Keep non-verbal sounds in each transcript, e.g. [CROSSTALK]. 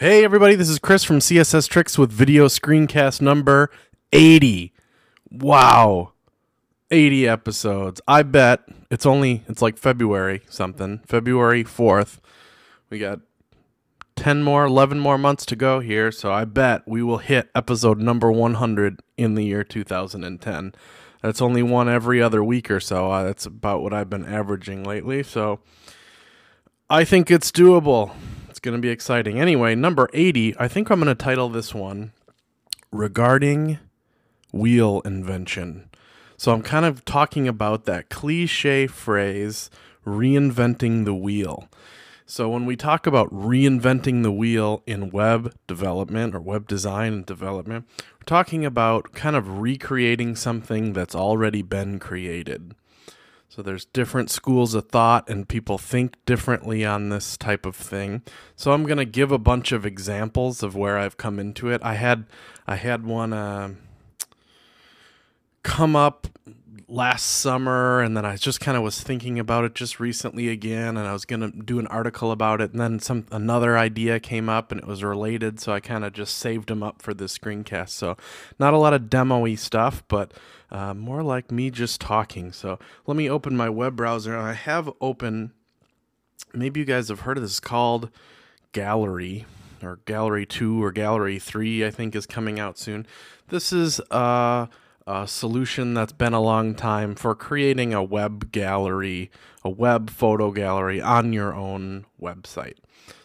Hey, everybody, this is Chris from CSS Tricks with video screencast number 80. Wow. 80 episodes. I bet it's only, it's like February something, February 4th. We got 10 more, 11 more months to go here, so I bet we will hit episode number 100 in the year 2010. That's only one every other week or so. Uh, that's about what I've been averaging lately, so I think it's doable. It's going to be exciting. Anyway, number 80, I think I'm going to title this one Regarding Wheel Invention. So I'm kind of talking about that cliche phrase, reinventing the wheel. So when we talk about reinventing the wheel in web development or web design and development, we're talking about kind of recreating something that's already been created. So there's different schools of thought and people think differently on this type of thing. So I'm going to give a bunch of examples of where I've come into it. I had I had one uh, come up last summer and then I just kind of was thinking about it just recently again and I was going to do an article about it and then some another idea came up and it was related so I kind of just saved them up for this screencast. So not a lot of demo-y stuff, but uh, more like me just talking. So let me open my web browser. I have open maybe you guys have heard of this called Gallery or Gallery 2 or Gallery 3 I think is coming out soon. This is uh a solution that's been a long time for creating a web gallery, a web photo gallery on your own website.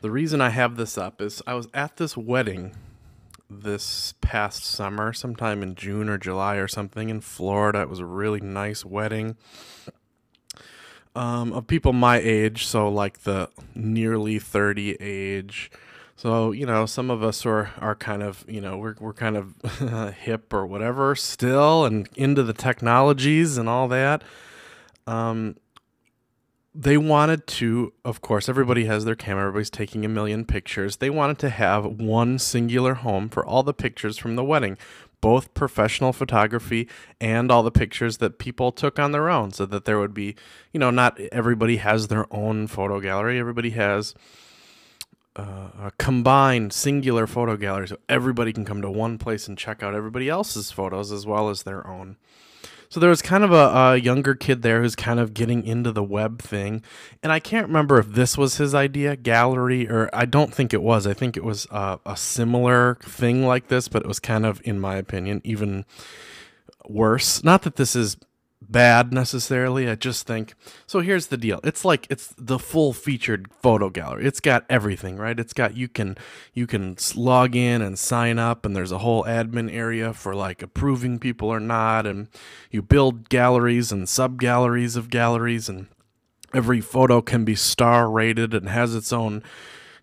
The reason I have this up is I was at this wedding this past summer, sometime in June or July or something in Florida. It was a really nice wedding. Um, of people my age, so like the nearly 30 age, so you know, some of us are are kind of you know we're we're kind of [LAUGHS] hip or whatever still, and into the technologies and all that. Um, they wanted to, of course, everybody has their camera, everybody's taking a million pictures. They wanted to have one singular home for all the pictures from the wedding, both professional photography and all the pictures that people took on their own, so that there would be, you know, not everybody has their own photo gallery, everybody has uh, a combined singular photo gallery so everybody can come to one place and check out everybody else's photos as well as their own. So there was kind of a, a, younger kid there who's kind of getting into the web thing. And I can't remember if this was his idea, gallery, or I don't think it was. I think it was uh, a similar thing like this, but it was kind of, in my opinion, even worse. Not that this is bad necessarily. I just think so. Here's the deal. It's like it's the full featured photo gallery. It's got everything, right? It's got you can you can log in and sign up, and there's a whole admin area for like approving people or not, and you build galleries and sub galleries of galleries, and every photo can be star rated and has its own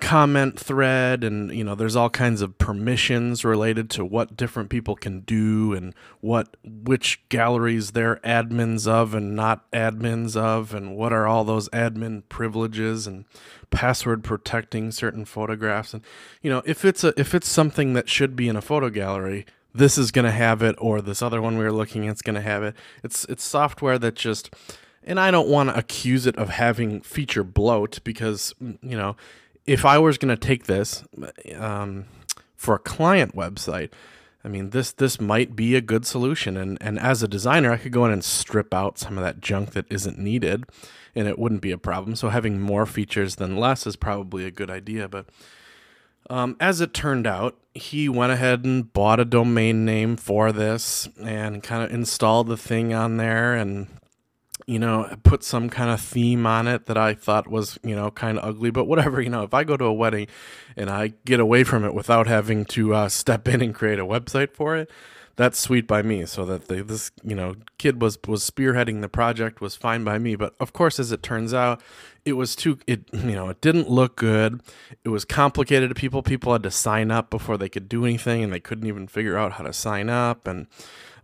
comment thread and you know there's all kinds of permissions related to what different people can do and what which galleries they're admins of and not admins of and what are all those admin privileges and password protecting certain photographs. And you know if it's a if it's something that should be in a photo gallery this is going to have it or this other one we were looking at going to have it. It's it's software that just and I don't want to accuse it of having feature bloat because you know if I was going to take this um, for a client website, I mean this this might be a good solution. And and as a designer, I could go in and strip out some of that junk that isn't needed, and it wouldn't be a problem. So having more features than less is probably a good idea. But um, as it turned out, he went ahead and bought a domain name for this and kind of installed the thing on there and you know, put some kind of theme on it that I thought was, you know, kind of ugly, but whatever, you know, if I go to a wedding and I get away from it without having to uh, step in and create a website for it, that's sweet by me. So that this, you know, kid was was spearheading the project was fine by me. But of course, as it turns out, it was too it you know it didn't look good. It was complicated to people. People had to sign up before they could do anything, and they couldn't even figure out how to sign up and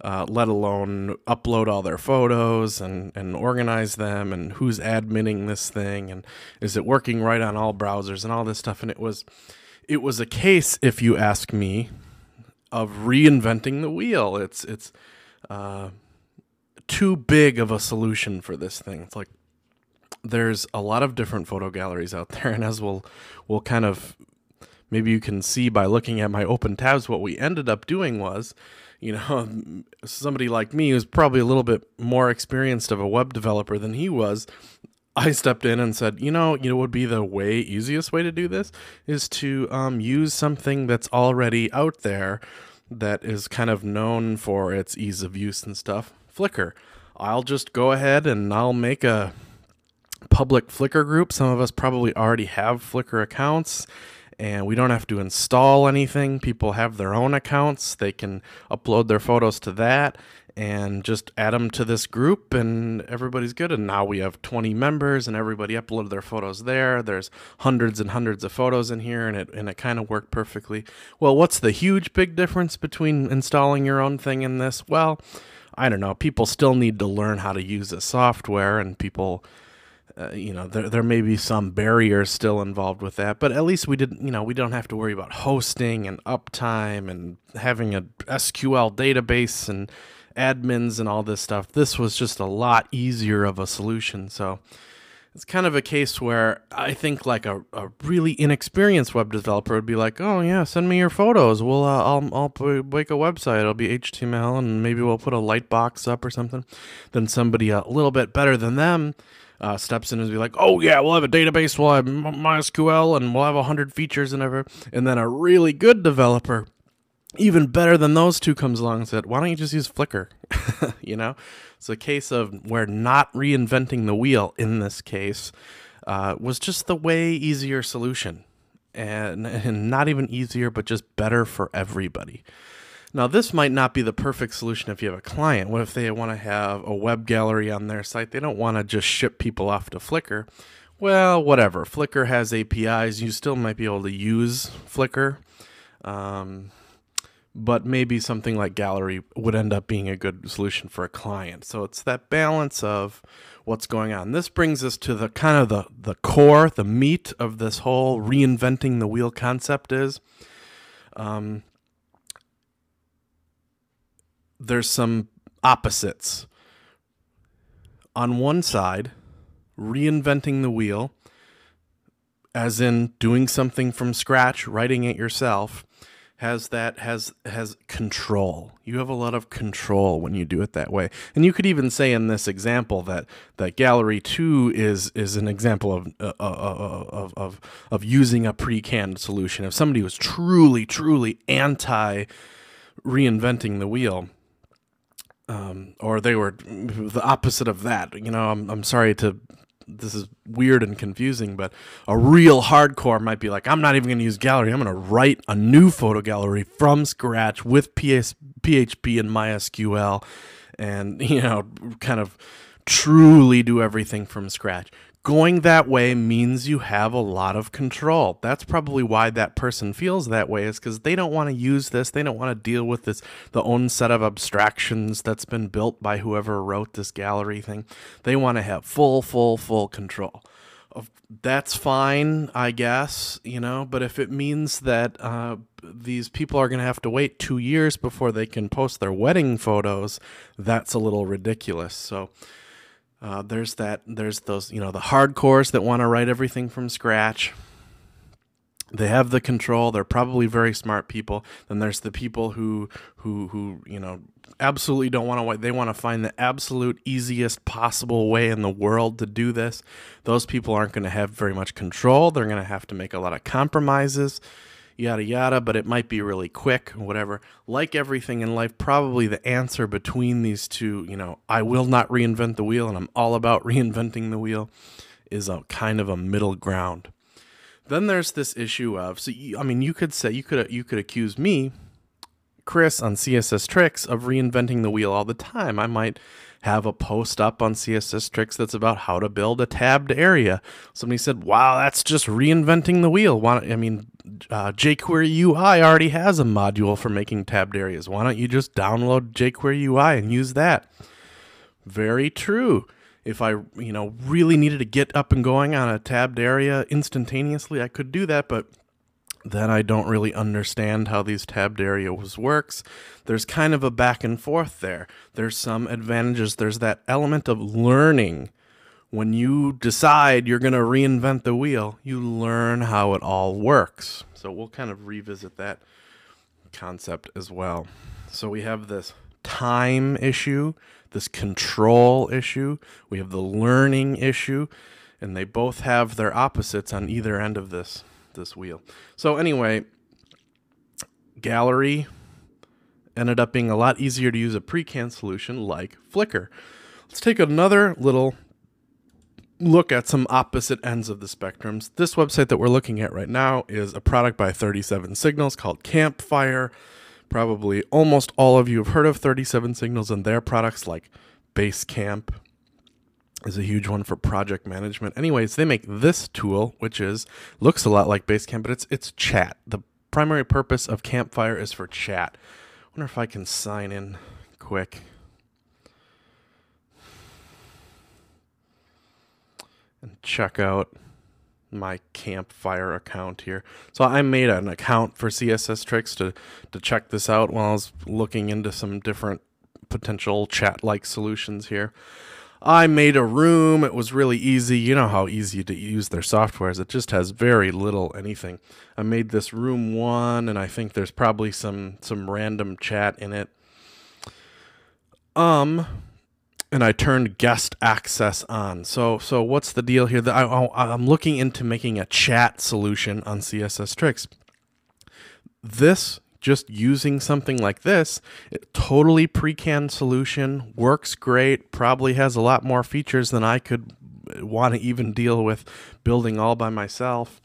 uh, let alone upload all their photos and, and organize them and who's adminning this thing and is it working right on all browsers and all this stuff. And it was it was a case, if you ask me, of reinventing the wheel. It's it's uh, too big of a solution for this thing. It's like there's a lot of different photo galleries out there, [LAUGHS] and as we'll we'll kind of maybe you can see by looking at my open tabs what we ended up doing was you know [LAUGHS] somebody like me who's probably a little bit more experienced of a web developer than he was I stepped in and said, you know, you know, would be the way easiest way to do this is to um, use something that's already out there that is kind of known for its ease of use and stuff. Flickr. I'll just go ahead and I'll make a public Flickr group. Some of us probably already have Flickr accounts and we don't have to install anything. People have their own accounts. They can upload their photos to that and just add them to this group and everybody's good. And now we have 20 members and everybody uploaded their photos there. There's hundreds and hundreds of photos in here and it and it kind of worked perfectly. Well what's the huge big difference between installing your own thing in this? Well i don't know. People still need to learn how to use the software and people uh, you know there there may be some barriers still involved with that but at least we didn't you know we don't have to worry about hosting and uptime and having a SQL database and admins and all this stuff. This was just a lot easier of a solution. So it's kind of a case where I think like a, a really inexperienced web developer would be like, oh yeah, send me your photos. We'll uh, I'll I'll make a website. It'll be HTML and maybe we'll put a light box up or something. Then somebody a little bit better than them. Uh, steps in and be like, "Oh yeah, we'll have a database, we'll have MySQL, and we'll have hundred features and ever." And then a really good developer even better than those two comes along and said, why don't you just use Flickr? [LAUGHS] you know, it's a case of where not reinventing the wheel in this case uh, was just the way easier solution. And, and not even easier, but just better for everybody. Now, this might not be the perfect solution if you have a client. What if they want to have a web gallery on their site? They don't want to just ship people off to Flickr. Well, whatever. Flickr has APIs. You still might be able to use Flickr. Um, but maybe something like gallery would end up being a good solution for a client so it's that balance of what's going on this brings us to the kind of the the core the meat of this whole reinventing the wheel concept is um, there's some opposites on one side reinventing the wheel as in doing something from scratch writing it yourself has that has has control. You have a lot of control when you do it that way. And you could even say in this example that that gallery 2 is is an example of uh, uh, uh, of of of using a pre-canned solution. If somebody was truly truly anti reinventing the wheel, um, or they were the opposite of that. You know, I'm, I'm sorry to this is weird and confusing, but a real hardcore might be like, I'm not even going to use gallery. I'm going to write a new photo gallery from scratch with PS, PHP and MySQL and, [LAUGHS] you know, kind of truly do everything from scratch going that way means you have a lot of control. That's probably why that person feels that way is because they don't want to use this. They don't want to deal with this, the own set of abstractions that's been built by whoever wrote this gallery thing. They want to have full, full, full control. That's fine, I guess, you know, but if it means that uh, these people are going to have to wait two years before they can post their wedding photos, that's a little ridiculous. So, uh, there's that. There's those. You know, the hardcores that want to write everything from scratch. They have the control. They're probably very smart people. Then there's the people who who who you know absolutely don't want to. They want to find the absolute easiest possible way in the world to do this. Those people aren't going to have very much control. They're going to have to make a lot of compromises yada yada, but it might be really quick, whatever. Like everything in life, probably the answer between these two, you know, I will not reinvent the wheel and I'm all about [LAUGHS] reinventing the wheel, is a kind of a middle ground. Then there's this issue of so you, I mean you could say you could you could accuse me Chris on CSS Tricks of reinventing the wheel all the time. I might have a post up on CSS Tricks that's about how to build a tabbed area. Somebody said, "Wow, that's just reinventing the wheel." Why I mean, uh, jQuery UI already has a module for making tabbed areas. Why don't you just download jQuery UI and use that? Very true. If I, you know, really needed to get up and going on a tabbed area instantaneously, I could do that, but then I don't really understand how these tabbed areas works. There's kind of a back and forth there. There's some advantages. There's that element of learning when you decide you're going to reinvent the wheel, you learn how it all works. So we'll kind of revisit that concept as well. So we have this time issue, this control issue, we have the learning issue, and they both have their opposites on either end of this this wheel. So anyway, gallery ended up being a lot easier to use a pre-canned solution like Flickr. Let's take another little look at some opposite ends of the spectrums. This website that we're looking at right now is a product by 37 Signals called Campfire. Probably almost all of you have heard of 37 Signals and their products like Basecamp is a huge one for project management. Anyways, they make this tool which is looks a lot like Basecamp but it's it's chat. The primary purpose of Campfire is for chat. Wonder if I can sign in quick. and check out my campfire account here. So I made an account for CSS Tricks to to check this out while I was looking into some different potential chat like solutions here. I made a room. It was really easy. You know how easy to use their software is. It just has very little anything. I made this room one and I think there's probably some some random chat in it. Um and I turned guest access on. So so what's the deal here? That I, I'm looking into making a chat solution on CSS Tricks. This just using something like this, totally pre-canned solution works great. Probably has a lot more features than I could want to even deal with building all by myself.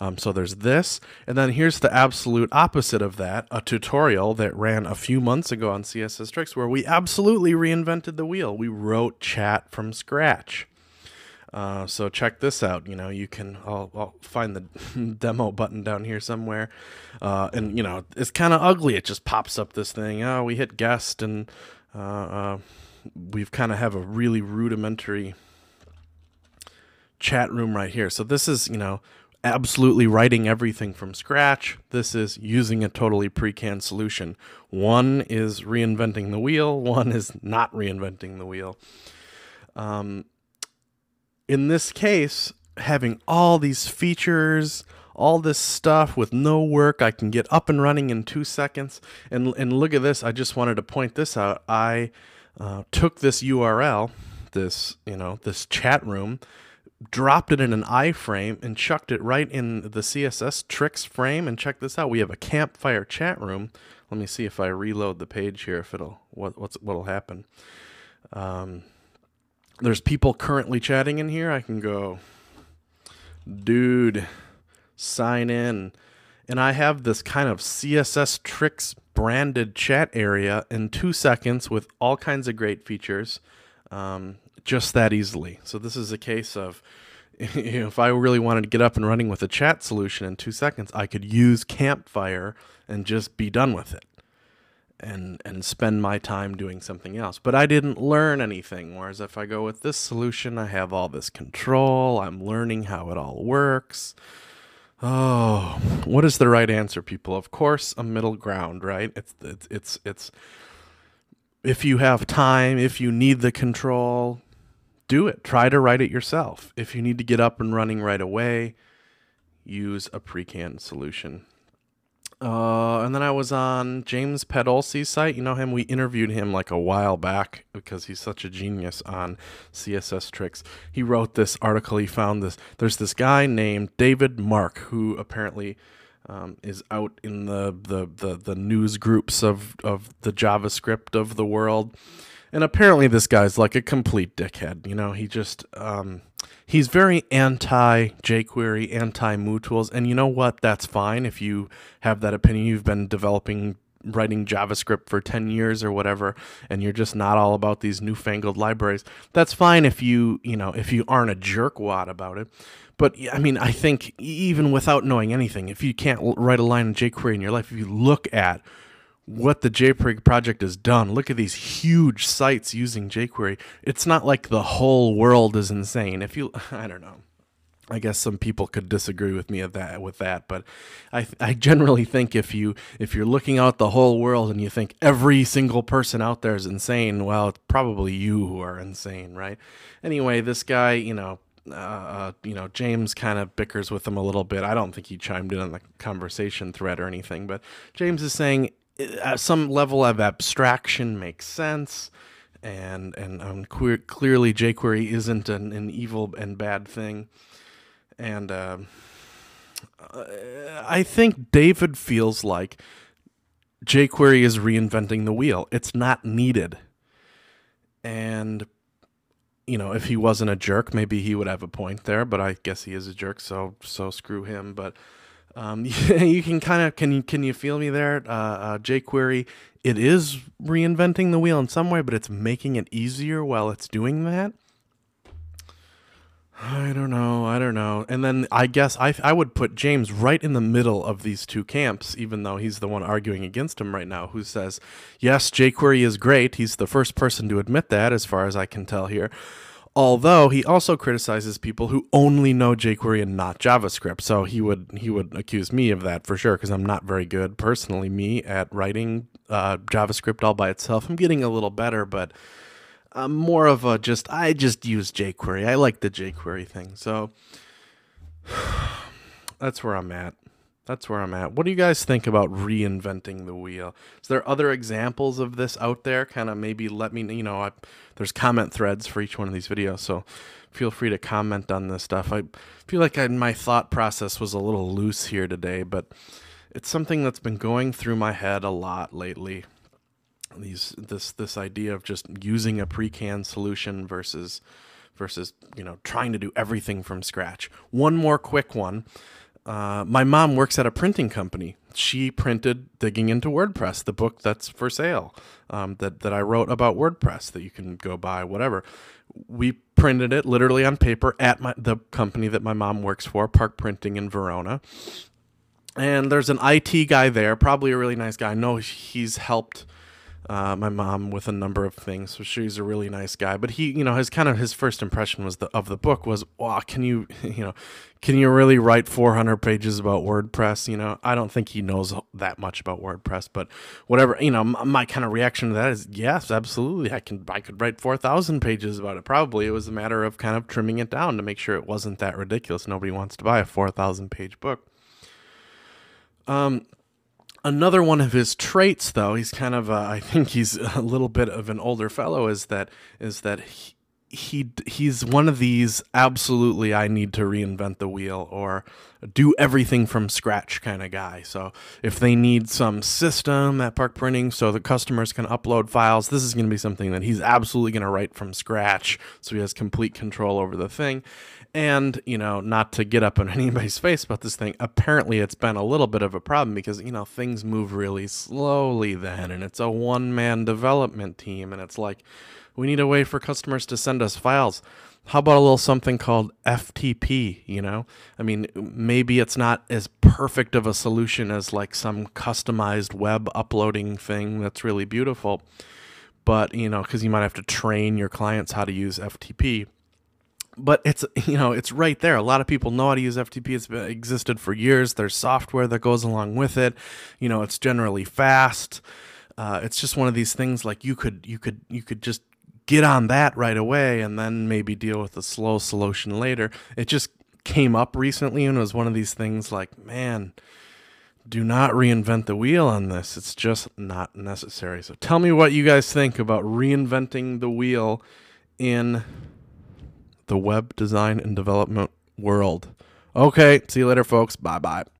Um, so there's this, and then here's the absolute opposite of that a tutorial that ran a few months ago on CSS Tricks where we absolutely reinvented the wheel. We wrote chat from scratch. Uh, so check this out. You know, you can. I'll, I'll find the [LAUGHS] demo button down here somewhere, uh, and you know it's kind of ugly. It just pops up this thing. Oh, we hit guest, and uh, uh we've kind of have a really rudimentary chat room right here. So this is you know absolutely writing everything from scratch. This is using a totally pre canned solution. One is reinventing the wheel, [LAUGHS] one is not reinventing the wheel. Um, in this case, having all these features, all this stuff with no work, I can get up and running in two seconds. And, and look at this, I just wanted to point this out. I uh, took this URL, this, you know, this chat room, dropped it in an iframe and chucked it right in the CSS tricks frame. And check this out. We have a campfire chat room. Let me see if I reload the page here, if it'll, what, what's, what'll happen. Um, there's people currently chatting in here. I can go, dude, sign in. And I have this kind of CSS tricks branded chat area in two seconds with all kinds of great features. Um, just that easily. So this is a case of you [LAUGHS] know, if I really wanted to get up and running with a chat solution in two seconds, I could use Campfire and just be done with it and and spend my time doing something else. But I didn't learn anything. Whereas if I go with this solution, I have all this control. I'm learning how it all works. Oh, what is the right answer, people? Of course, a middle ground, right? It's it's it's it's if you have time, if you need the control, do it. Try to write it yourself. If you need to get up and running right away, use a pre-canned solution. Uh, and then I was on James Padolsey's site. You know him? We interviewed him like a while back because he's such a genius on CSS tricks. He wrote this article. He found this. There's this guy named David Mark who apparently um, is out in the, the, the, the news groups of, of the JavaScript of the world and apparently this guy's like a complete dickhead. You know, he just um, he's very anti jQuery, anti MooTools, and you know what? That's fine if you have that opinion. You've been developing writing JavaScript for 10 years or whatever and you're just not all about these newfangled libraries. That's fine if you, you know, if you aren't a jerkwad about it. But I mean, I think even without knowing anything, if you can't write a line in jQuery in your life, if you look at what the jQuery project has done. Look at these huge sites using jQuery. It's not like the whole world is insane. If you, [LAUGHS] I don't know. I guess some people could disagree with me at that with that, but I I generally think if you if you're looking out the whole world and you think every single person out there is insane, well, it's probably you who are insane, right? Anyway, this guy, you know, uh, uh you know, James kind of bickers with him a little bit. I don't think he chimed in on the conversation thread or anything, but James is saying uh, some level of abstraction makes sense and and um, clearly jQuery isn't an, an evil and bad thing and uh, I think David feels like jQuery is reinventing the wheel. It's not needed. And, you know, if he wasn't a jerk, maybe he would have a point there, but I guess he is a jerk, so so screw him. But um, [LAUGHS] you can kind of can you can you feel me there? Uh, uh, jQuery, it is reinventing the wheel in some way, but it's making it easier while it's doing that. I don't know. I don't know. And then I guess I I would put James right in the middle of these two camps, even though he's the one arguing against him right now, who says, yes, jQuery is great. He's the first person to admit that, as far as I can tell here. Although he also criticizes people who only know jQuery and not JavaScript, so he would he would accuse me of that for sure because I'm not very good personally. Me at writing uh, JavaScript all by itself, I'm getting a little better, but I'm more of a just I just use jQuery. I like the jQuery thing. So [SIGHS] that's where I'm at. That's where I'm at. What do you guys think about reinventing the wheel? Is there other examples of this out there? Kind of maybe let me you know, I, there's comment threads for each one of these videos, so feel free to comment on this stuff. I feel like I, my thought process was a little loose here today, but it's something that's been going through my head a lot lately these this this idea of just using a pre-canned solution versus versus you know trying to do everything from scratch. One more quick one. Uh, my mom works at a printing company. She printed Digging into WordPress, the book that's for sale um, that that I wrote about WordPress that you can go buy, whatever. We printed it literally on paper at my, the company that my mom works for, Park Printing in Verona. And there's an IT guy there, probably a really nice guy. I know he's helped uh, my mom with a number of things. So she's a really nice guy. But he, you know, his kind of his first impression was the of the book was, wow, can you, [LAUGHS] you know, can you really write 400 pages about WordPress? You know, I don't think he knows that much about WordPress, but whatever, you know, my, my kind of reaction to that is, yes, absolutely, I can, I could write 4,000 pages about it. Probably it was a matter of kind of trimming it down to make sure it wasn't that ridiculous. Nobody wants to buy a 4,000 page book. Um, Another one of his traits, though, he's kind of, uh, I think he's [LAUGHS] a little bit of an older fellow, is that is that he he's one of these absolutely I need to reinvent the wheel or do everything from scratch kind of guy. So if they need some system at Park Printing so the customers can upload files, this is going to be something that he's absolutely going to write from scratch so he has complete control over the thing. And, you know, not to get up in [LAUGHS] anybody's face about this thing, apparently it's been a little bit of a problem because, you know, things move really slowly then and it's a one man development team and it's like we need a way for customers to send us files. How about a little something called FTP, you know? I mean, maybe it's not as perfect of a solution as like some customized web uploading thing that's really beautiful. But, you know, cuz you might have to train your clients how to use FTP but it's [LAUGHS] you know it's right there a lot of people know how to use ftp it's been, existed for years there's software that goes along with it you know it's generally fast uh, it's just one of these things like you could you could you could just get on that right away and then maybe deal with the slow solution later. It just came up recently and it was one of these things like, man, do not reinvent the wheel on this. It's just not necessary. So tell me what you guys think about reinventing the wheel in the web design and development world. Okay, see you later, folks. Bye bye.